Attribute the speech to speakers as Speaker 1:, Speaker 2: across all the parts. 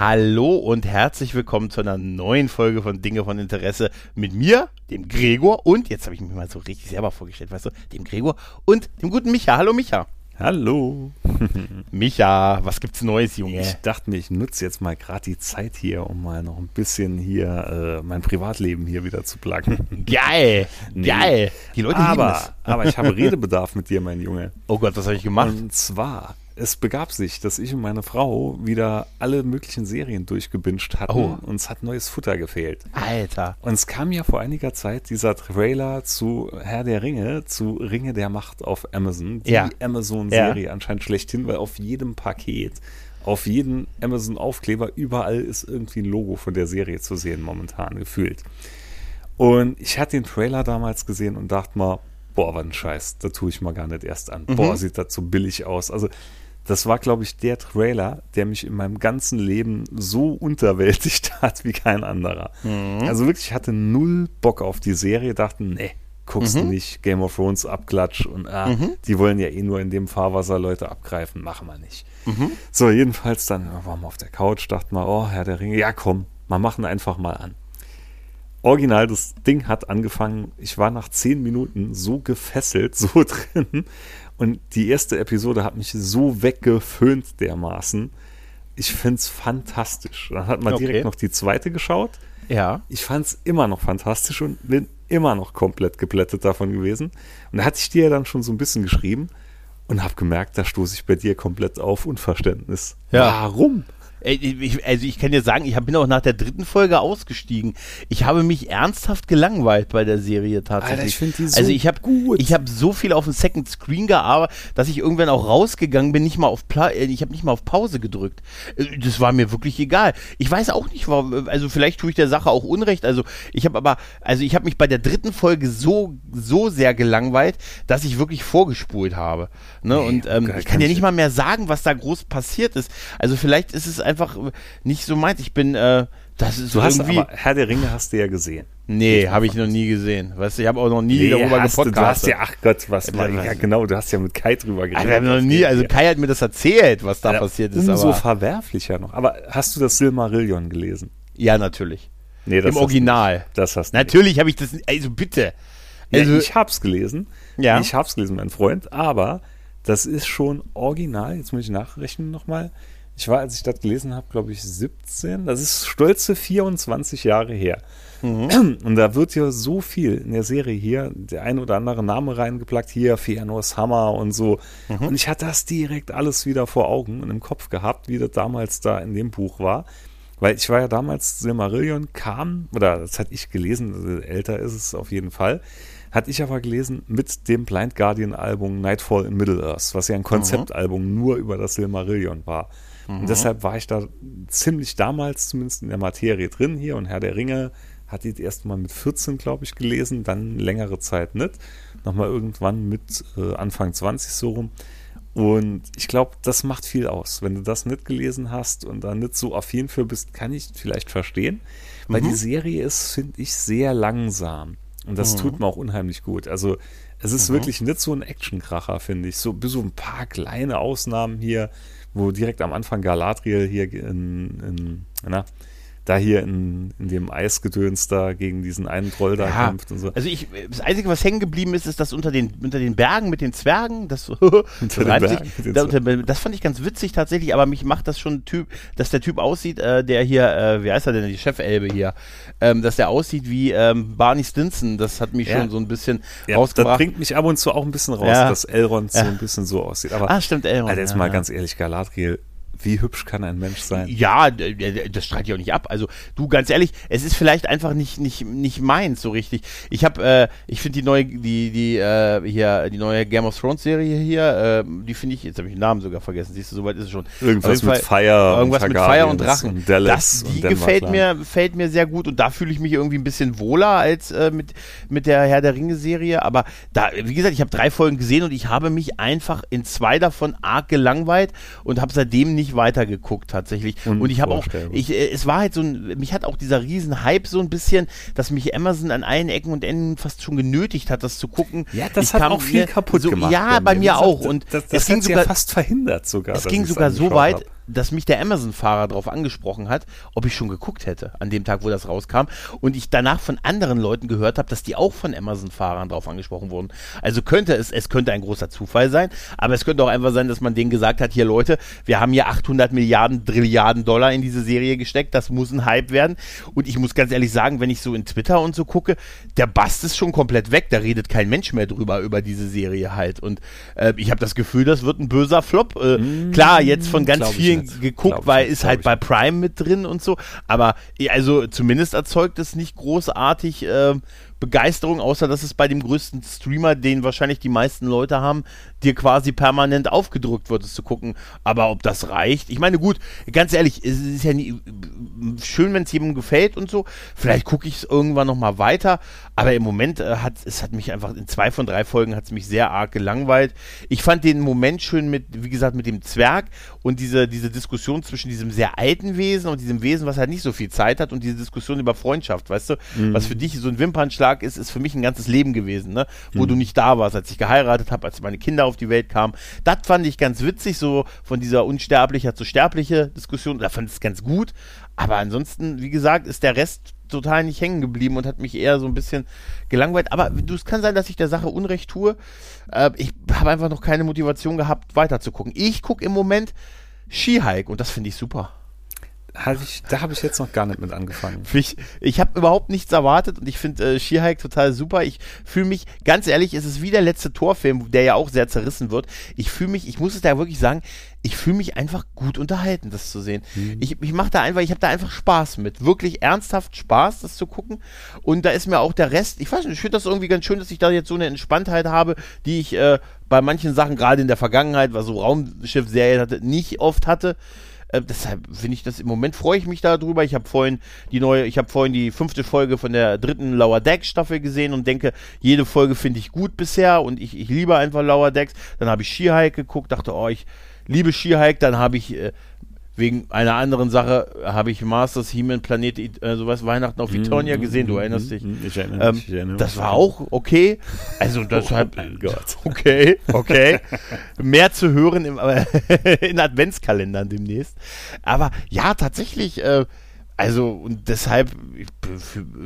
Speaker 1: Hallo und herzlich willkommen zu einer neuen Folge von Dinge von Interesse mit mir, dem Gregor und, jetzt habe ich mich mal so richtig selber vorgestellt, weißt du, dem Gregor und dem guten Micha. Hallo Micha.
Speaker 2: Hallo.
Speaker 1: Micha, was gibt's Neues, Junge?
Speaker 2: Ich dachte mir, ich nutze jetzt mal gerade die Zeit hier, um mal noch ein bisschen hier äh, mein Privatleben hier wieder zu plagen.
Speaker 1: Geil,
Speaker 2: Nee.
Speaker 1: geil. Die Leute lieben
Speaker 2: aber,
Speaker 1: das.
Speaker 2: aber ich habe Redebedarf mit dir, mein Junge.
Speaker 1: Oh Gott, was habe ich gemacht?
Speaker 2: Und zwar, es begab sich, dass ich und meine Frau wieder alle möglichen Serien durchgebinged hatten.
Speaker 1: Oh.
Speaker 2: Uns hat neues Futter gefehlt.
Speaker 1: Alter.
Speaker 2: Und es kam ja vor einiger Zeit dieser Trailer zu Herr der Ringe, zu Ringe der Macht auf Amazon. Die
Speaker 1: Ja.
Speaker 2: Amazon-Serie anscheinend schlechthin, weil auf jedem Paket, auf jedem Amazon-Aufkleber, überall ist irgendwie ein Logo von der Serie zu sehen, momentan gefühlt. Und ich hatte den Trailer damals gesehen und dachte mal, boah, was ein Scheiß, da tue ich mal gar nicht erst an. Boah, sieht das so billig aus. Also, das war, glaube ich, der Trailer, der mich in meinem ganzen Leben so unterwältigt hat wie kein anderer. Also wirklich, ich hatte null Bock auf die Serie, dachte, nee, guckst du nicht, Game of Thrones Abklatsch und ah, die wollen ja eh nur in dem Fahrwasser Leute abgreifen, machen wir nicht. So, jedenfalls dann waren wir auf der Couch, dachten wir, oh, Herr der Ringe, ja komm, wir machen einfach mal an. Original, das Ding hat angefangen, ich war nach zehn Minuten so gefesselt, so drin. Und die erste Episode hat mich so weggeföhnt dermaßen. Ich find's fantastisch. Dann hat man
Speaker 1: Okay.
Speaker 2: direkt noch die zweite geschaut.
Speaker 1: Ja.
Speaker 2: Ich fand's immer noch fantastisch und bin immer noch komplett geplättet davon gewesen. Und da hatte ich dir ja dann schon so ein bisschen geschrieben und habe gemerkt, da stoße ich bei dir komplett auf Unverständnis.
Speaker 1: Ja.
Speaker 2: Warum?
Speaker 1: Ich, also ich kann dir sagen, ich bin auch nach der dritten Folge ausgestiegen. Ich habe mich ernsthaft gelangweilt bei der Serie tatsächlich.
Speaker 2: Alter, ich find die so
Speaker 1: also ich habe
Speaker 2: gut.
Speaker 1: ich habe so viel auf dem Second Screen gearbeitet, dass ich irgendwann auch rausgegangen bin, nicht mal auf Pla äh, ich habe nicht mal auf Pause gedrückt. Äh, Das war mir wirklich egal. Ich weiß auch nicht, warum also vielleicht tue ich der Sache auch unrecht. Also ich habe aber also ich habe mich bei der dritten Folge so so sehr gelangweilt, dass ich wirklich vorgespult habe. Ne?
Speaker 2: Nee,
Speaker 1: Und ähm,
Speaker 2: geil,
Speaker 1: ich kann dir
Speaker 2: ich-
Speaker 1: nicht mal mehr sagen, was da groß passiert ist. Also vielleicht ist es einfach nicht so meins. Ich bin, äh, das ist
Speaker 2: Du hast
Speaker 1: irgendwie.
Speaker 2: aber Herr der Ringe hast du ja gesehen.
Speaker 1: nee, habe ich noch nie gesehen. Weißt du, ich habe auch noch nie darüber
Speaker 2: hast du, du hast
Speaker 1: gepodcastet.
Speaker 2: ja, ach Gott, was
Speaker 1: Äh,
Speaker 2: war, ja genau, du hast ja mit Kai drüber geredet.
Speaker 1: Wir haben noch nie, also Kai hat mir das erzählt, was da
Speaker 2: Ja,
Speaker 1: passiert ist.
Speaker 2: Umso
Speaker 1: Aber,
Speaker 2: verwerflicher noch. Aber hast du das Silmarillion gelesen?
Speaker 1: ja, natürlich.
Speaker 2: Nee,
Speaker 1: Im
Speaker 2: hast du
Speaker 1: Original.
Speaker 2: nicht. Das hast du
Speaker 1: Natürlich habe ich das, also bitte. Also,
Speaker 2: Ja, ich hab's gelesen.
Speaker 1: Ja.
Speaker 2: Ich hab's gelesen, mein Freund. Aber das ist schon original. Jetzt muss ich nachrechnen nochmal. Ich war, als ich das gelesen habe, glaube ich, 17. Das ist stolze 24 Jahre her.
Speaker 1: Mhm.
Speaker 2: Und da wird ja so viel in der Serie hier, der ein oder andere Name reingeplackt, hier Fëanors Hammer und so.
Speaker 1: Mhm.
Speaker 2: Und ich hatte das direkt alles wieder vor Augen und im Kopf gehabt, wie das damals da in dem Buch war. Weil ich war ja damals, Silmarillion kam, oder das hatte ich gelesen, also älter ist es auf jeden Fall, hatte ich aber gelesen mit dem Blind Guardian Album Nightfall in Middle Earth, was ja ein Konzeptalbum nur über das Silmarillion war. Und deshalb war ich da ziemlich damals zumindest in der Materie drin hier und Herr der Ringe hatte ich erst mal mit 14, glaube ich, gelesen, dann längere Zeit nicht. Nochmal irgendwann mit äh, Anfang 20 so rum. Und ich glaube, das macht viel aus. Wenn du das nicht gelesen hast und da nicht so affin für bist, kann ich vielleicht verstehen. Weil die Serie ist, finde ich, sehr langsam. Und das tut mir auch unheimlich gut. Also es ist wirklich nicht so ein Actionkracher, finde ich. So bis so ein paar kleine Ausnahmen hier, wo direkt am Anfang Galadriel hier in, in na, da hier in, in dem Eisgedöns da gegen diesen einen Troll da
Speaker 1: ja,
Speaker 2: kämpft und so.
Speaker 1: also ich, das Einzige, was hängen geblieben ist, ist das unter den, unter den Bergen mit den Zwergen. Das, das,
Speaker 2: den Bergen
Speaker 1: sich, da, unter, das fand ich ganz witzig tatsächlich, aber mich macht das schon Typ, dass der Typ aussieht, äh, der hier, äh, wie heißt er denn, die Chefelbe hier, ähm, dass der aussieht wie ähm, Barney Stinson. Das hat mich
Speaker 2: Ja.
Speaker 1: schon so ein bisschen
Speaker 2: Ja, das
Speaker 1: rausgebracht.
Speaker 2: bringt mich ab und zu auch ein bisschen raus,
Speaker 1: Ja.
Speaker 2: dass Elrond so ein bisschen so aussieht. Aber
Speaker 1: Ah, stimmt, Elrond,
Speaker 2: Alter, jetzt
Speaker 1: ja,
Speaker 2: mal ganz ehrlich, Galadriel wie hübsch kann ein Mensch sein?
Speaker 1: Ja, das streite ich auch nicht ab. Also du, ganz ehrlich, es ist vielleicht einfach nicht nicht nicht meins so richtig. Ich habe, äh, ich finde die neue, die die äh, hier die neue Game of Thrones Serie hier, äh, die finde ich, jetzt habe ich den Namen sogar vergessen. Siehst du, soweit ist es schon.
Speaker 2: Irgendwas mit Feier,
Speaker 1: irgendwas mit Feier und Drachen.
Speaker 2: Und Dallas
Speaker 1: das, die gefällt mir, gefällt mir sehr gut und da fühle ich mich irgendwie ein bisschen wohler als äh, mit mit der Herr der Ringe Serie. Aber da, wie gesagt, ich habe drei Folgen gesehen und ich habe mich einfach in zwei davon arg gelangweilt und habe seitdem nicht weitergeguckt tatsächlich. Und ich habe auch, ich, äh, es war halt so ein, mich hat auch dieser riesen Hype so ein bisschen, dass mich Amazon an allen Ecken und Enden fast schon genötigt hat, das zu gucken.
Speaker 2: Ja, das
Speaker 1: ich
Speaker 2: hat auch viel kaputt
Speaker 1: so,
Speaker 2: gemacht.
Speaker 1: Ja, bei mir auch. Und
Speaker 2: das, das, das
Speaker 1: ging sogar
Speaker 2: ja fast verhindert sogar.
Speaker 1: Es ging sogar so weit, hab dass mich der Amazon-Fahrer darauf angesprochen hat, ob ich schon geguckt hätte an dem Tag, wo das rauskam. Und ich danach von anderen Leuten gehört habe, dass die auch von Amazon-Fahrern darauf angesprochen wurden. Also könnte es, es könnte ein großer Zufall sein, aber es könnte auch einfach sein, dass man denen gesagt hat, hier Leute, wir haben hier 800 Milliarden, Trilliarden Dollar in diese Serie gesteckt, das muss ein Hype werden. Und ich muss ganz ehrlich sagen, wenn ich so in Twitter und so gucke, der Bast ist schon komplett weg, da redet kein Mensch mehr drüber, über diese Serie halt. Und äh, ich habe das Gefühl, das wird ein böser Flop. Äh, mm, klar, jetzt von ganz vielen geguckt, weil ist halt bei Prime mit drin und so. Aber also zumindest erzeugt es nicht großartig äh, Begeisterung, außer dass es bei dem größten Streamer, den wahrscheinlich die meisten Leute haben, dir quasi permanent aufgedrückt wird, es zu gucken. Aber ob das reicht? Ich meine, gut, ganz ehrlich, es ist ja nie, schön, wenn es jedem gefällt und so. Vielleicht gucke ich es irgendwann nochmal weiter. Aber im Moment äh, hat es hat mich einfach in zwei von drei Folgen hat es mich sehr arg gelangweilt. Ich fand den Moment schön mit, wie gesagt, mit dem Zwerg und diese, diese Diskussion zwischen diesem sehr alten Wesen und diesem Wesen, was halt nicht so viel Zeit hat und diese Diskussion über Freundschaft, weißt du, mhm. was für dich so ein Wimpernschlag Tag ist, ist für mich ein ganzes Leben gewesen, ne? wo mhm. du nicht da warst, als ich geheiratet habe, als meine Kinder auf die Welt kamen. Das fand ich ganz witzig, so von dieser unsterblicher zu sterbliche Diskussion. Da fand ich es ganz gut. Aber ansonsten, wie gesagt, ist der Rest total nicht hängen geblieben und hat mich eher so ein bisschen gelangweilt. Aber du, es kann sein, dass ich der Sache Unrecht tue. Äh, ich habe einfach noch keine Motivation gehabt, weiterzugucken. Ich gucke im Moment Skihike und das finde ich super
Speaker 2: hab ich, da habe ich jetzt noch gar nicht mit angefangen.
Speaker 1: Ich, ich habe überhaupt nichts erwartet und ich finde äh, Skihike total super. Ich fühle mich, ganz ehrlich, es ist wie der letzte Torfilm, der ja auch sehr zerrissen wird. Ich fühle mich, ich muss es da wirklich sagen, ich fühle mich einfach gut unterhalten, das zu sehen. Mhm. Ich, ich mache da einfach, ich habe da einfach Spaß mit. Wirklich ernsthaft Spaß, das zu gucken. Und da ist mir auch der Rest, ich weiß nicht, ich finde das irgendwie ganz schön, dass ich da jetzt so eine Entspanntheit habe, die ich äh, bei manchen Sachen, gerade in der Vergangenheit, was so Raumschiff-Serien hatte, nicht oft hatte. Äh, deshalb finde ich das im Moment freue ich mich darüber. Ich habe vorhin die neue, ich habe vorhin die fünfte Folge von der dritten Lower Deck Staffel gesehen und denke, jede Folge finde ich gut bisher und ich, ich liebe einfach Lower Decks. Dann habe ich Skihike geguckt, dachte, oh, ich liebe Skihike. Dann habe ich äh, wegen einer anderen Sache habe ich Masters He-Man Planet äh, sowas Weihnachten auf Eternia mm, gesehen, du erinnerst dich. Ich erinnere, ähm, ich erinnere Das war auch okay. Also deshalb oh mein Gott. Okay, okay. Mehr zu hören im, in Adventskalendern demnächst. Aber ja, tatsächlich äh, also und deshalb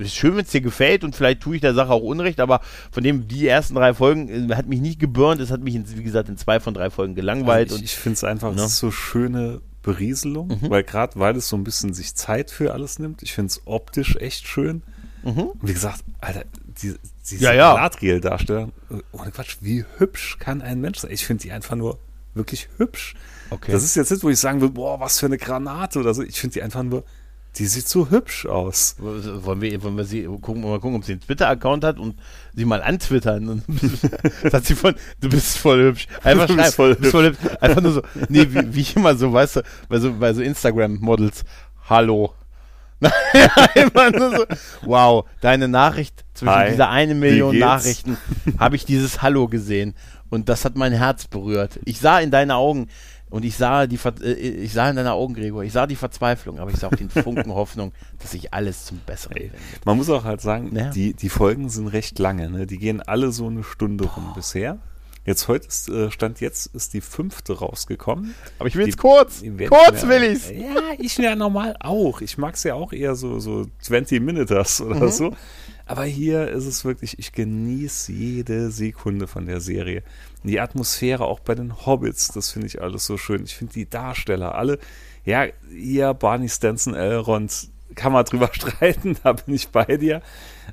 Speaker 1: ist schön, wenn es dir gefällt und vielleicht tue ich der Sache auch Unrecht, aber von dem die ersten drei Folgen äh, hat mich nicht geburnt, es hat mich in, wie gesagt in zwei von drei Folgen gelangweilt.
Speaker 2: Also ich, ich finde es einfach ne? so schöne Berieselung, mhm. weil gerade weil es so ein bisschen sich Zeit für alles nimmt. Ich finde es optisch echt schön. Mhm. Und wie gesagt, Alter, die, diese
Speaker 1: ja, ja.
Speaker 2: Gladriel-Darsteller, ohne Quatsch, wie hübsch kann ein Mensch sein? Ich finde die einfach nur wirklich hübsch. Okay. Das ist jetzt nicht, wo ich sagen will, boah, was für eine Granate oder so. Ich finde die einfach nur die sieht so hübsch aus.
Speaker 1: Wollen wir, wollen wir sie gucken, mal gucken, ob sie einen Twitter-Account hat und sie mal antwittern. sagt sie von, du bist voll hübsch. Einfach schreiben, voll, hübsch. voll hübsch. Einfach nur so, nee, wie, wie immer so, weißt du, bei so, bei so Instagram-Models. Hallo. Immer nur so, wow, deine Nachricht zwischen Hi, dieser eine Million Nachrichten habe ich dieses Hallo gesehen und das hat mein Herz berührt. Ich sah in deine Augen, und ich sah, die, äh, ich sah in deiner Augen, Gregor, ich sah die Verzweiflung, aber ich sah auch den Funken Hoffnung, dass sich alles zum Besseren wendet.
Speaker 2: Man muss auch halt sagen, ja. die, die Folgen sind recht lange. Ne? Die gehen alle so eine Stunde rum bisher. Jetzt heute ist, äh, Stand jetzt ist die fünfte rausgekommen.
Speaker 1: Aber ich will es kurz. Kurz will ich's.
Speaker 2: Ja, ich ja normal auch. Ich mag es ja auch eher so, so 20 Minutes oder mhm. so. Aber hier ist es wirklich, ich genieße jede Sekunde von der Serie. Die Atmosphäre auch bei den Hobbits, das finde ich alles so schön. Ich finde die Darsteller alle, ja, hier Barney Stenson, Elrond, kann man drüber streiten, da bin ich bei dir.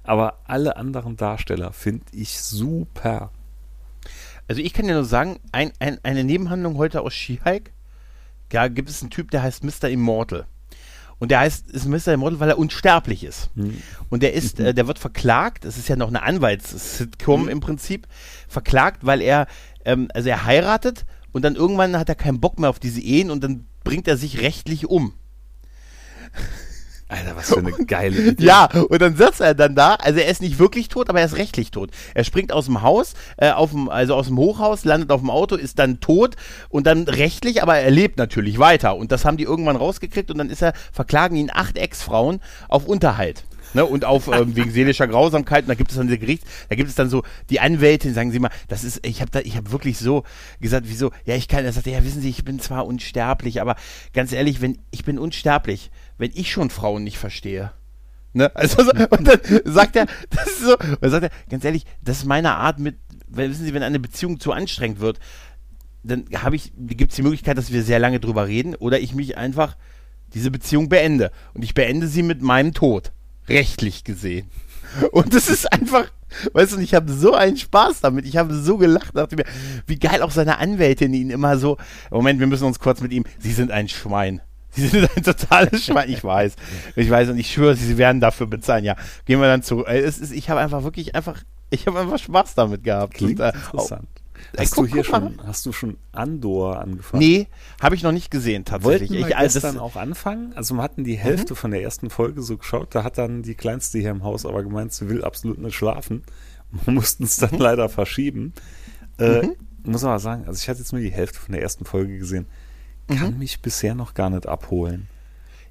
Speaker 2: Aber alle anderen Darsteller finde ich super.
Speaker 1: Also ich kann ja nur sagen, ein, ein, eine Nebenhandlung heute aus Skihike, ja, gibt es einen Typ, der heißt Mr. Immortal. Und der heißt, ist Mr. Immortal, weil er unsterblich ist.
Speaker 2: Hm.
Speaker 1: Und der ist, äh, der wird verklagt, das ist ja noch eine Anwalts-Sitcom im Prinzip, verklagt, weil er, ähm, also er heiratet und dann irgendwann hat er keinen Bock mehr auf diese Ehen und dann bringt er sich rechtlich um.
Speaker 2: Alter, was für eine geile Idee.
Speaker 1: Ja, und dann sitzt er dann da, also er ist nicht wirklich tot, aber er ist rechtlich tot. Er springt aus dem Haus, äh, auf dem, also aus dem Hochhaus, landet auf dem Auto, ist dann tot und dann rechtlich, aber er lebt natürlich weiter. Und das haben die irgendwann rausgekriegt und dann ist er, verklagen ihn acht Ex-Frauen auf Unterhalt. Ne, und auf ähm, wegen seelischer Grausamkeit, und da gibt es dann diese Gericht, da gibt es dann so die Anwältin, sagen sie mal, das ist, ich habe da, ich habe wirklich so gesagt, wieso, ja, ich kann, er sagt, ja, wissen Sie, ich bin zwar unsterblich, aber ganz ehrlich, wenn, ich bin unsterblich, wenn ich schon Frauen nicht verstehe. Ne? Also, so, und dann sagt er, das ist so, und dann sagt er, ganz ehrlich, das ist meine Art mit, weil, wissen Sie, wenn eine Beziehung zu anstrengend wird, dann habe ich, gibt es die Möglichkeit, dass wir sehr lange drüber reden, oder ich mich einfach diese Beziehung beende. Und ich beende sie mit meinem Tod. Rechtlich gesehen. Und das ist einfach, weißt du, ich habe so einen Spaß damit. Ich habe so gelacht, dachte mir, wie geil auch seine Anwältin ihn immer so, Moment, wir müssen uns kurz mit ihm, Sie sind ein Schwein. Sie sind ein totales Schwein. Ich weiß. Ich weiß und ich schwöre, Sie werden dafür bezahlen. Ja, gehen wir dann zu. Äh, Es ist, ich habe einfach wirklich einfach, ich habe einfach Spaß damit gehabt.
Speaker 2: Klingt
Speaker 1: Und, äh,
Speaker 2: interessant.
Speaker 1: Ey,
Speaker 2: Hast
Speaker 1: guck-
Speaker 2: du hier
Speaker 1: mal.
Speaker 2: schon, hast du schon Andor angefangen?
Speaker 1: Nee, habe ich noch nicht gesehen tatsächlich.
Speaker 2: Wollten wir
Speaker 1: ich, also
Speaker 2: gestern
Speaker 1: das,
Speaker 2: auch anfangen? Also wir hatten die Hälfte von der ersten Folge so geschaut, da hat dann die Kleinste hier im Haus aber gemeint, sie will absolut nicht schlafen. Wir mussten es dann leider verschieben. Äh, Muss aber sagen, also ich hatte jetzt nur die Hälfte von der ersten Folge gesehen. Kann mich bisher noch gar nicht abholen.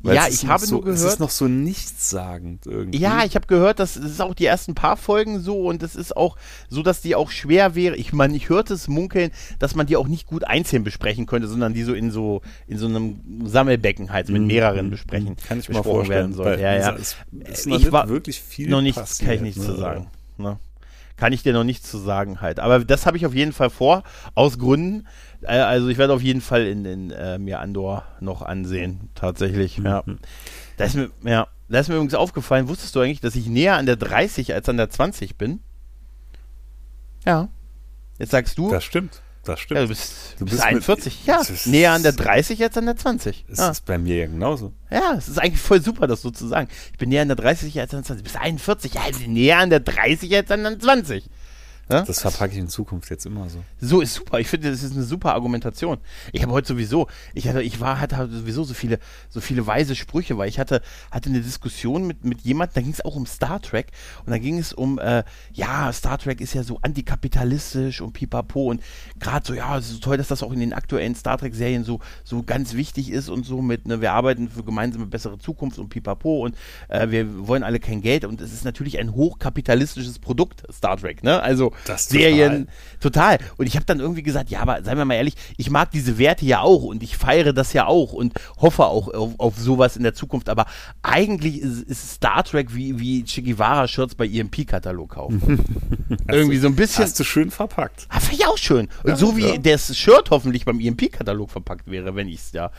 Speaker 2: Weil
Speaker 1: Ja,
Speaker 2: es
Speaker 1: ich habe
Speaker 2: so,
Speaker 1: nur
Speaker 2: Es
Speaker 1: gehört-
Speaker 2: ist noch so nichtssagend irgendwie.
Speaker 1: Ja, ich habe gehört, das ist auch die ersten paar Folgen so und es ist auch so, dass die auch schwer wäre. Ich meine, ich hörte es munkeln, dass man die auch nicht gut einzeln besprechen könnte, sondern die so in so in so einem Sammelbecken halt mit mehreren besprechen.
Speaker 2: Mhm. Kann ich mir vorstellen.
Speaker 1: werden soll. Ja, ja.
Speaker 2: Es ist
Speaker 1: Ich war
Speaker 2: wirklich viel
Speaker 1: noch nichts, kann ich nichts
Speaker 2: ne?
Speaker 1: zu sagen. Ne? Kann ich dir noch nichts zu sagen halt. Aber das habe ich auf jeden Fall vor, aus Gründen. Äh, also ich werde auf jeden Fall in, in äh, mir Andor noch ansehen, tatsächlich. Ja.
Speaker 2: Mhm.
Speaker 1: Da ist mir, ja, da ist mir übrigens aufgefallen, wusstest du eigentlich, dass ich näher an der 30 als an der 20 bin? Ja. Jetzt sagst du,
Speaker 2: Das stimmt. Das stimmt.
Speaker 1: ja, du bist,
Speaker 2: Du
Speaker 1: bist
Speaker 2: bist mit-
Speaker 1: 41. ja,
Speaker 2: Das ist-
Speaker 1: näher an der 30 als an der 20.
Speaker 2: Es
Speaker 1: Ja.
Speaker 2: ist bei mir ja genauso.
Speaker 1: Ja, es ist eigentlich voll super, das so zu sagen. Ich bin näher an der 30 als an der 20. Du bist 41. Ja, bin näher an der 30 als an der 20. Ja?
Speaker 2: Das verpacke ich in Zukunft jetzt immer so.
Speaker 1: So ist super. Ich finde, das ist eine super Argumentation. Ich habe heute sowieso, ich hatte, ich war, hatte sowieso so viele, so viele weise Sprüche, weil ich hatte, hatte eine Diskussion mit, mit jemandem, da ging es auch um Star Trek und da ging es um, äh, ja, Star Trek ist ja so antikapitalistisch und pipapo und gerade so, ja, es ist so toll, dass das auch in den aktuellen Star Trek Serien so, so ganz wichtig ist und so mit, ne, wir arbeiten für gemeinsame bessere Zukunft und pipapo und äh, wir wollen alle kein Geld und es ist natürlich ein hochkapitalistisches Produkt, Star Trek, ne? Also
Speaker 2: Das
Speaker 1: Serien, total. Und ich habe dann irgendwie gesagt, ja, aber seien wir mal ehrlich, ich mag diese Werte ja auch und ich feiere das ja auch und hoffe auch auf, auf sowas in der Zukunft. Aber eigentlich ist, ist Star Trek wie, wie Che Guevara-Shirts bei EMP-Katalog kaufen. irgendwie so ein bisschen.
Speaker 2: Hast du schön verpackt.
Speaker 1: Ah, finde ich auch schön. Und so wie
Speaker 2: ja.
Speaker 1: das Shirt hoffentlich beim EMP-Katalog verpackt wäre, wenn ich es ja.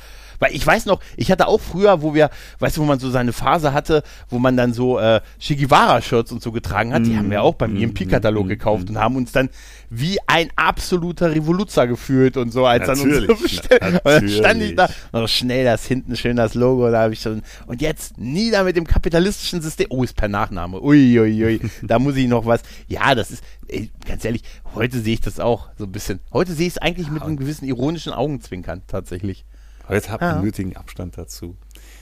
Speaker 1: Weil ich weiß noch, ich hatte auch früher, wo wir, weißt du, wo man so seine Phase hatte, wo man dann so äh, Che Guevara-Shirts und so getragen hat, die haben wir auch beim EMP-Katalog gekauft und haben uns dann wie ein absoluter Revoluzer gefühlt und so, als dann
Speaker 2: Natürlich,
Speaker 1: bestellt. Und dann stand ich da, noch schnell das hinten schön das Logo, da habe ich schon. Und jetzt nieder mit dem kapitalistischen System. Oh, ist per Nachname. Uiuiui, ui, ui. da muss ich noch was. Ja, das ist, ey, ganz ehrlich, heute sehe ich das auch so ein bisschen. Heute sehe ich es eigentlich mit einem gewissen ironischen Augenzwinkern tatsächlich.
Speaker 2: Heute habt
Speaker 1: Ja.
Speaker 2: ihr nötigen Abstand dazu.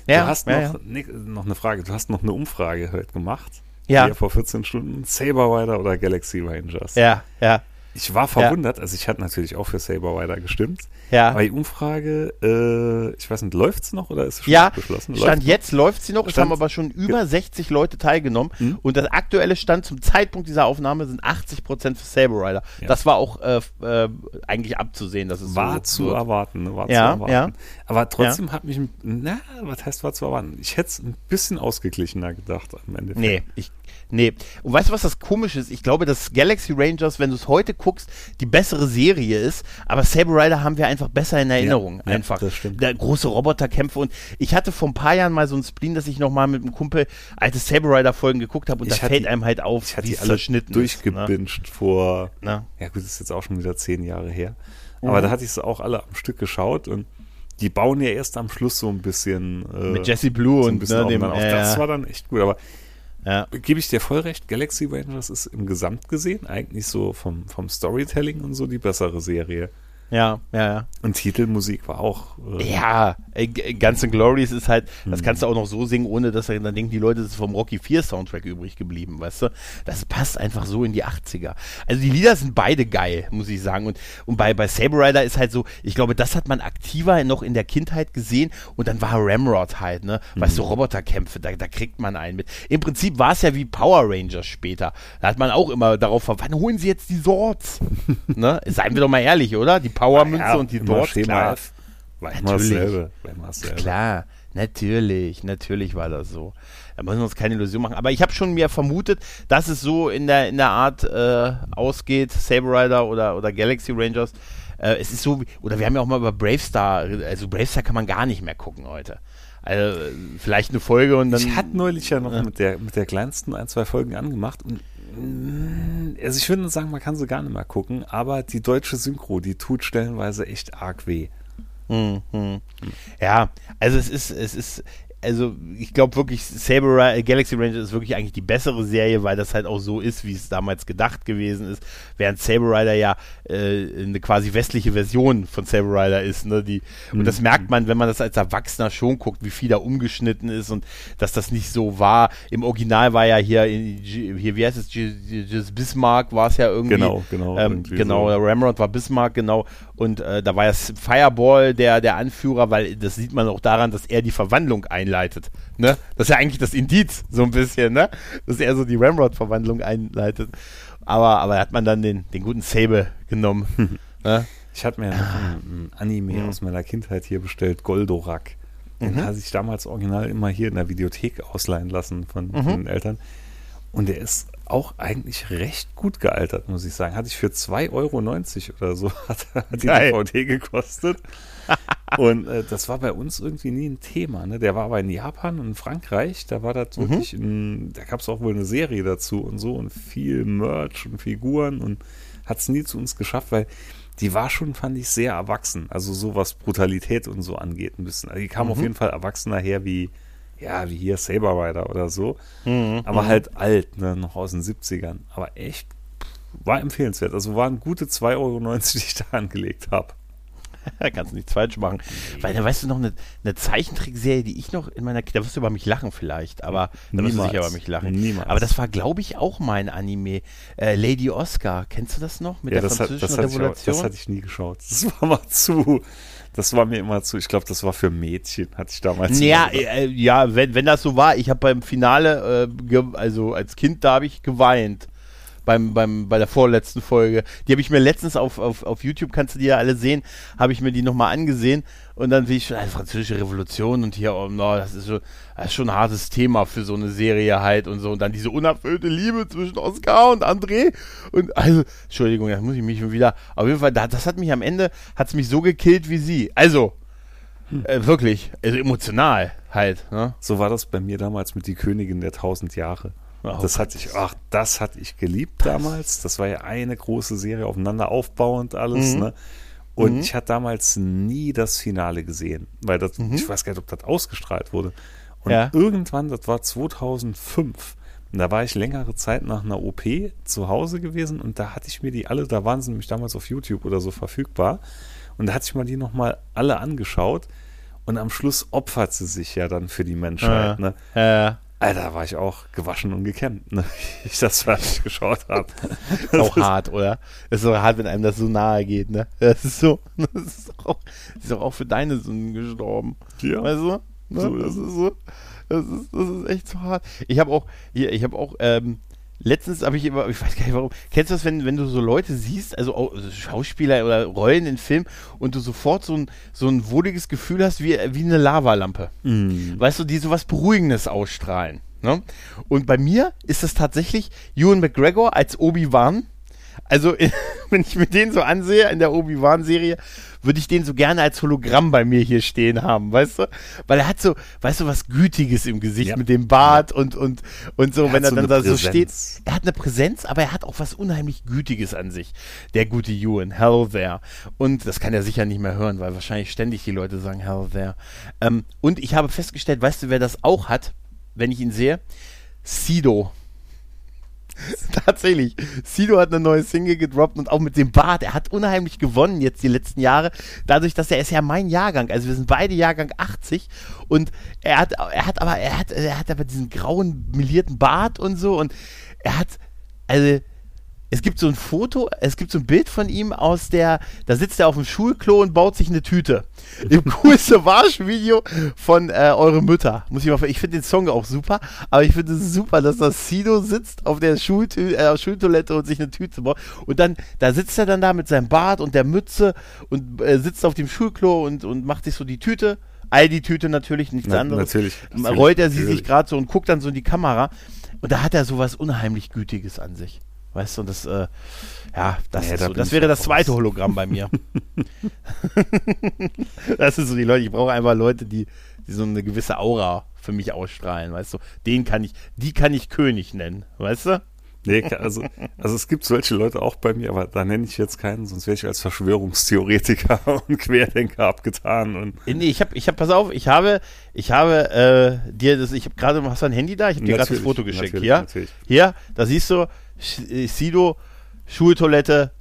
Speaker 1: Ja,
Speaker 2: du hast
Speaker 1: ja,
Speaker 2: noch,
Speaker 1: ja.
Speaker 2: ne- noch eine Frage. Du hast noch eine Umfrage heute gemacht.
Speaker 1: Ja.
Speaker 2: Hier vor 14 Stunden. Saber Rider oder Galaxy Rangers?
Speaker 1: Ja, ja,
Speaker 2: Ich war verwundert. Also ich hatte natürlich auch für Saber Rider gestimmt.
Speaker 1: ja.
Speaker 2: Aber die Umfrage, äh, ich weiß nicht, läuft es noch oder ist es schon
Speaker 1: Ja,
Speaker 2: abgeschlossen?
Speaker 1: Stand jetzt läuft sie noch. Es
Speaker 2: Stand-
Speaker 1: haben aber schon über 60 Leute teilgenommen.
Speaker 2: Mhm.
Speaker 1: Und das aktuelle Stand zum Zeitpunkt dieser Aufnahme sind 80 Prozent für Saber Rider.
Speaker 2: Ja.
Speaker 1: Das war auch äh, äh, eigentlich abzusehen, dass es
Speaker 2: War
Speaker 1: so
Speaker 2: zu
Speaker 1: wird.
Speaker 2: erwarten, ne? war
Speaker 1: Ja,
Speaker 2: zu erwarten.
Speaker 1: ja.
Speaker 2: Aber trotzdem hat mich, ein- na, was heißt war zu erwarten? Ich hätte es ein bisschen ausgeglichener gedacht am Ende.
Speaker 1: Nee, ich, nee. Und weißt du, was das komische ist? Ich glaube, dass Galaxy Rangers, wenn du es heute guckst, die bessere Serie ist, aber Saber Rider haben wir einfach besser in Erinnerung.
Speaker 2: ja,
Speaker 1: einfach.
Speaker 2: das stimmt.
Speaker 1: Der große Roboterkämpfe und ich hatte vor ein paar Jahren mal so ein Spleen, dass ich nochmal mit einem Kumpel alte Saber Rider Folgen geguckt habe und
Speaker 2: Ich
Speaker 1: da fällt
Speaker 2: die-
Speaker 1: einem halt auf,
Speaker 2: Ich hatte die
Speaker 1: es
Speaker 2: alle
Speaker 1: zerschnitten. Ne?
Speaker 2: vor,
Speaker 1: Ne?
Speaker 2: ja gut, das ist jetzt auch schon wieder zehn Jahre her.
Speaker 1: Mhm.
Speaker 2: Aber da hatte ich sie auch alle am Stück geschaut und die bauen ja erst am Schluss so ein bisschen.
Speaker 1: Äh, Mit Jesse Blue
Speaker 2: so
Speaker 1: und
Speaker 2: ne, dem, auf. Das war dann echt gut, aber ja. gebe ich dir voll recht, Galaxy Rangers ist im Gesamt gesehen eigentlich so vom, vom Storytelling und so die bessere Serie.
Speaker 1: Ja, ja, ja.
Speaker 2: Und Titelmusik war auch.
Speaker 1: Äh ja, äh, Guns N' Glories ist halt, das mhm. kannst du auch noch so singen, ohne dass dann denken die Leute, das ist vom Rocky 4 Soundtrack übrig geblieben, weißt du? Das passt einfach so in die 80er. Also die Lieder sind beide geil, muss ich sagen. Und, und bei, bei Saber Rider ist halt so, ich glaube, das hat man aktiver noch in der Kindheit gesehen und dann war Ramrod halt, ne? Mhm. Weißt du, Roboterkämpfe, da, da kriegt man einen mit. Im Prinzip war es ja wie Power Rangers später. Da hat man auch immer darauf verwandt, wann holen sie jetzt die Swords? ne? Seien wir doch mal ehrlich, oder? Die Powermünze ja, und die dort.
Speaker 2: Schema F.
Speaker 1: War natürlich. Klar, natürlich, natürlich war das so. Da müssen wir uns keine Illusion machen. Aber ich habe schon mir vermutet, dass es so in der, in der Art äh, ausgeht, Saber Rider oder, oder Galaxy Rangers. Äh, es ist so, oder wir haben ja auch mal über Bravestar, also Bravestar kann man gar nicht mehr gucken heute. Also vielleicht eine Folge und dann.
Speaker 2: Ich hatte neulich ja noch äh, mit, der, mit der kleinsten ein, zwei Folgen angemacht und also ich würde sagen, man kann sie gar nicht mehr gucken, aber die deutsche Synchro, die tut stellenweise echt arg weh.
Speaker 1: Mhm. Ja, also es ist, es ist, also ich glaube wirklich, Saber äh, Galaxy Ranger ist wirklich eigentlich die bessere Serie, weil das halt auch so ist, wie es damals gedacht gewesen ist. Während Saber Rider ja äh, eine quasi westliche Version von Saber Rider ist. Ne? Die, mhm. Und das mhm. merkt man, wenn man das als Erwachsener schon guckt, wie viel da umgeschnitten ist und dass das nicht so war. Im Original war ja hier, hier wie heißt es, G Bismarck war es ja irgendwie.
Speaker 2: Genau, genau.
Speaker 1: Ähm, genau, so. Ramrod war Bismarck, genau. Und äh, da war ja Fireball der, der Anführer, weil das sieht man auch daran, dass er die Verwandlung einleitet. Ne? Das ist ja eigentlich das Indiz, so ein bisschen, ne? Dass er so die Ramrod-Verwandlung einleitet. Aber, aber hat man dann den, den guten Sable genommen.
Speaker 2: ne? Ich hatte mir ah. ein, Anime mhm. aus meiner Kindheit hier bestellt, Goldorak. Den mhm. hatte ich damals original immer hier in der Videothek ausleihen lassen von, mhm. von den Eltern. Und der ist auch eigentlich recht gut gealtert, muss ich sagen. Hatte ich für 2,90 Euro oder so hat, hat die DVD gekostet. Und äh, das war bei uns irgendwie nie ein Thema. Ne? Der war aber in Japan und in Frankreich, da war das mhm. wirklich, ein, da gab es auch wohl eine Serie dazu und so und viel Merch und Figuren und hat es nie zu uns geschafft, weil die war schon, fand ich, sehr erwachsen. Also so was Brutalität und so angeht ein bisschen. Also die kam mhm. auf jeden Fall erwachsener her wie ja, wie hier Saber Rider oder so. Mhm, aber mhm. halt alt, ne, noch aus den 70ern. Aber echt, war empfehlenswert. Also waren gute 2,90 Euro, die ich da angelegt habe.
Speaker 1: Kannst du nichts falsch machen. Weil da weißt du noch eine, eine Zeichentrickserie, die ich noch in meiner Da wirst du über mich lachen vielleicht, aber da wirst du sicher über mich lachen.
Speaker 2: Niemals.
Speaker 1: Aber das war, glaube ich, auch mein Anime. Äh, Lady Oscar, kennst du das noch?
Speaker 2: Mit ja, der französischen hat, das Revolution? Hatte ich, das hatte ich nie geschaut. Das war mal zu das war mir immer zu, ich glaube, das war für Mädchen, hatte ich damals.
Speaker 1: Ja, äh, ja wenn, wenn das so war, ich habe beim Finale, äh, also als Kind, da habe ich geweint. Beim, beim, bei der vorletzten Folge. Die habe ich mir letztens auf, auf, auf YouTube, kannst du die ja alle sehen, habe ich mir die nochmal angesehen und dann wie ich schon, eine französische Revolution und hier, oh no, das ist, schon, das ist schon ein hartes Thema für so eine Serie halt und so. Und dann diese unerfüllte Liebe zwischen Oscar und André. Und also, Entschuldigung, da muss ich mich wieder. Auf jeden Fall, das hat mich am Ende, hat es mich so gekillt wie sie. Also, hm. äh, wirklich, also emotional halt. Ne?
Speaker 2: So war das bei mir damals mit Die Königin der tausend Jahre. Oh, das hatte ich, ach, das hatte ich geliebt damals. Das war ja eine große Serie aufeinander aufbauend alles, mhm. ne? Und mhm. ich hatte damals nie das Finale gesehen, weil das, mhm. ich weiß gar nicht, ob das ausgestrahlt wurde. Und ja. irgendwann, das war 2005, und da war ich längere Zeit nach einer OP zu Hause gewesen und da hatte ich mir die alle, da waren sie nämlich damals auf YouTube oder so verfügbar. Und da hatte ich mal die nochmal alle angeschaut und am Schluss opfert sie sich ja dann für die Menschheit. Ja. Ne?
Speaker 1: Ja.
Speaker 2: Alter, war ich auch gewaschen und gekämmt, ne? ich das fertig geschaut habe.
Speaker 1: ist auch hart, oder? Das ist so hart, wenn einem das so nahe geht, ne? Das ist so, das ist auch, das ist auch für deine Sünden gestorben. Ja. Weißt du? Ne? So das ist so, das ist, das ist echt so hart. Ich habe auch, hier, ich habe auch, ähm, letztens habe ich immer, ich weiß gar nicht warum, kennst du das, wenn, wenn du so Leute siehst, also, also Schauspieler oder Rollen in Film und du sofort so ein, so ein wohliges Gefühl hast wie, wie eine Lavalampe. Mm. Weißt du, die so was Beruhigendes ausstrahlen. Ne? Und bei mir ist es tatsächlich Ewan McGregor als Obi-Wan Also, wenn ich mir den so ansehe in der Obi-Wan-Serie, würde ich den so gerne als Hologramm bei mir hier stehen haben, weißt du? Weil er hat so, weißt du, was Gütiges im Gesicht
Speaker 2: Ja.
Speaker 1: mit dem Bart und, und, und so,
Speaker 2: Er
Speaker 1: wenn er
Speaker 2: so
Speaker 1: dann da so steht. Er hat eine Präsenz, aber er hat auch was unheimlich Gütiges an sich. Der gute Ewan, hell there. Und das kann er sicher nicht mehr hören, weil wahrscheinlich ständig die Leute sagen hell there. Ähm, und ich habe festgestellt, weißt du, wer das auch hat, wenn ich ihn sehe? Sido. Tatsächlich. Sido hat eine neue Single gedroppt und auch mit dem Bart. Er hat unheimlich gewonnen jetzt die letzten Jahre. Dadurch, dass er ist ja mein Jahrgang. Also wir sind beide Jahrgang 80 und er hat, er hat aber, er hat, er hat aber diesen grauen, melierten Bart und so und er hat, also es gibt so ein Foto, es gibt so ein Bild von ihm aus der, da sitzt er auf dem Schulklo und baut sich eine Tüte. Im coolste Waschvideo von äh, Eure Mütter. Muss ich mal, ich finde den Song auch super, aber ich finde es super, dass das Sido sitzt auf der Schultü äh, Schultoilette und sich eine Tüte baut. Und dann, da sitzt er dann da mit seinem Bart und der Mütze und äh, sitzt auf dem Schulklo und, und macht sich so die Tüte. All die Tüte natürlich, nichts
Speaker 2: Na,
Speaker 1: anderes.
Speaker 2: natürlich, natürlich,
Speaker 1: Rollt er sie
Speaker 2: natürlich.
Speaker 1: sich gerade so und guckt dann so in die Kamera. Und da hat er sowas unheimlich Gütiges an sich. Weißt du, und das, äh, ja, das,
Speaker 2: Nee,
Speaker 1: ist
Speaker 2: da
Speaker 1: so. das wäre das zweite
Speaker 2: raus.
Speaker 1: Hologramm bei mir. das sind so die Leute, ich brauche einfach Leute, die, die so eine gewisse Aura für mich ausstrahlen, weißt du. Den kann ich, die kann ich König nennen, weißt du?
Speaker 2: Nee, also, also es gibt solche Leute auch bei mir, aber da nenne ich jetzt keinen, sonst wäre ich als Verschwörungstheoretiker und Querdenker abgetan. Und
Speaker 1: Äh, Nee, ich habe, ich habe, pass auf, ich habe, ich habe äh, dir das, ich habe gerade, hast du ein Handy da? Ich habe dir gerade das Foto geschickt.
Speaker 2: natürlich,
Speaker 1: Hier,
Speaker 2: natürlich.
Speaker 1: hier, da siehst du, Sido, Schultoilette,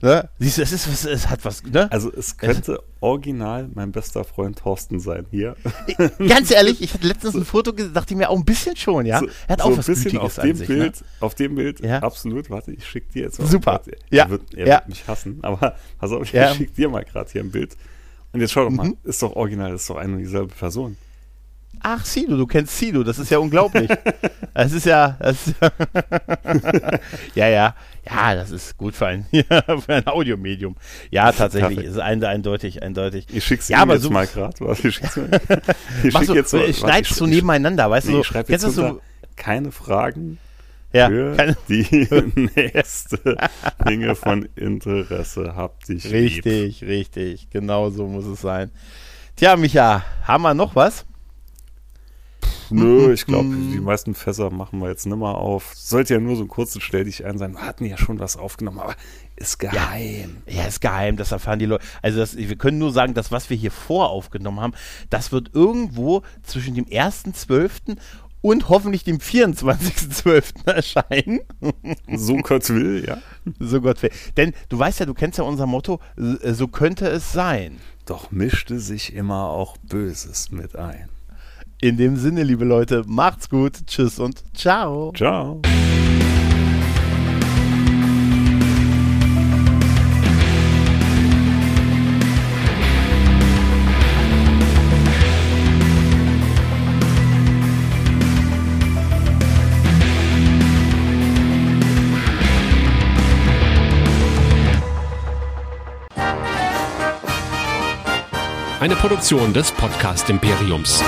Speaker 1: ne? Siehst du, es ist, was, es hat was, ne?
Speaker 2: also es könnte original mein bester Freund Thorsten sein hier.
Speaker 1: Ganz ehrlich, ich hatte letztens ein Foto gesehen, dachte ich mir auch ein bisschen schon, ja.
Speaker 2: So-
Speaker 1: er hat
Speaker 2: so
Speaker 1: auch
Speaker 2: ein
Speaker 1: was
Speaker 2: bisschen
Speaker 1: Gütiges
Speaker 2: auf dem
Speaker 1: sich,
Speaker 2: Bild,
Speaker 1: ne?
Speaker 2: auf dem Bild,
Speaker 1: Ja.
Speaker 2: absolut, warte, ich schick dir jetzt mal.
Speaker 1: Super.
Speaker 2: Er,
Speaker 1: Ja.
Speaker 2: wird, er
Speaker 1: Ja.
Speaker 2: wird mich hassen, aber pass auf, ich
Speaker 1: Ja. Mhm.
Speaker 2: schick dir mal gerade hier ein Bild. Und jetzt schau doch mal, ist doch original, ist doch eine und dieselbe Person.
Speaker 1: Ach, Sido, du kennst Sido, das ist ja unglaublich. das ist ja, das ist ja, ja, ja, das ist gut für ein, für ein Audiomedium. Ja, tatsächlich, ist ein, eindeutig, eindeutig.
Speaker 2: Ich schick's
Speaker 1: Ja,
Speaker 2: dir
Speaker 1: aber
Speaker 2: jetzt
Speaker 1: so-
Speaker 2: mal gerade. Warte, ich schick's mir. Ich schick
Speaker 1: du,
Speaker 2: jetzt so,
Speaker 1: äh,
Speaker 2: warte,
Speaker 1: schneidest
Speaker 2: ich-
Speaker 1: du
Speaker 2: ich-
Speaker 1: nebeneinander, weißt
Speaker 2: Nee,
Speaker 1: du?
Speaker 2: ich schreibe
Speaker 1: kennst
Speaker 2: jetzt
Speaker 1: du
Speaker 2: runter,
Speaker 1: so,
Speaker 2: keine Fragen
Speaker 1: ja,
Speaker 2: für
Speaker 1: keine,
Speaker 2: die nächste Dinge von Interesse. Hab dich lieb.
Speaker 1: richtig, richtig, genau so muss es sein. Tja, Micha, haben wir noch was?
Speaker 2: Nö, ich glaube, die meisten Fässer machen wir jetzt nimmer auf. Sollte ja nur so ein kurzes Stell dich ein sein. Wir hatten ja schon was aufgenommen, aber ist geheim.
Speaker 1: Ja, ist geheim, das erfahren die Leute. Also das, wir können nur sagen, das, was wir hier voraufgenommen haben, das wird irgendwo zwischen dem 1.12. und hoffentlich dem 24.12. erscheinen.
Speaker 2: So Gott will, ja.
Speaker 1: so Gott will. Denn du weißt ja, du kennst ja unser Motto, äh, so könnte es sein.
Speaker 2: Doch mischte sich immer auch Böses mit ein.
Speaker 1: In dem Sinne, liebe Leute, macht's gut, tschüss und ciao.
Speaker 2: Ciao.
Speaker 3: Eine Produktion des Podcast Imperiums.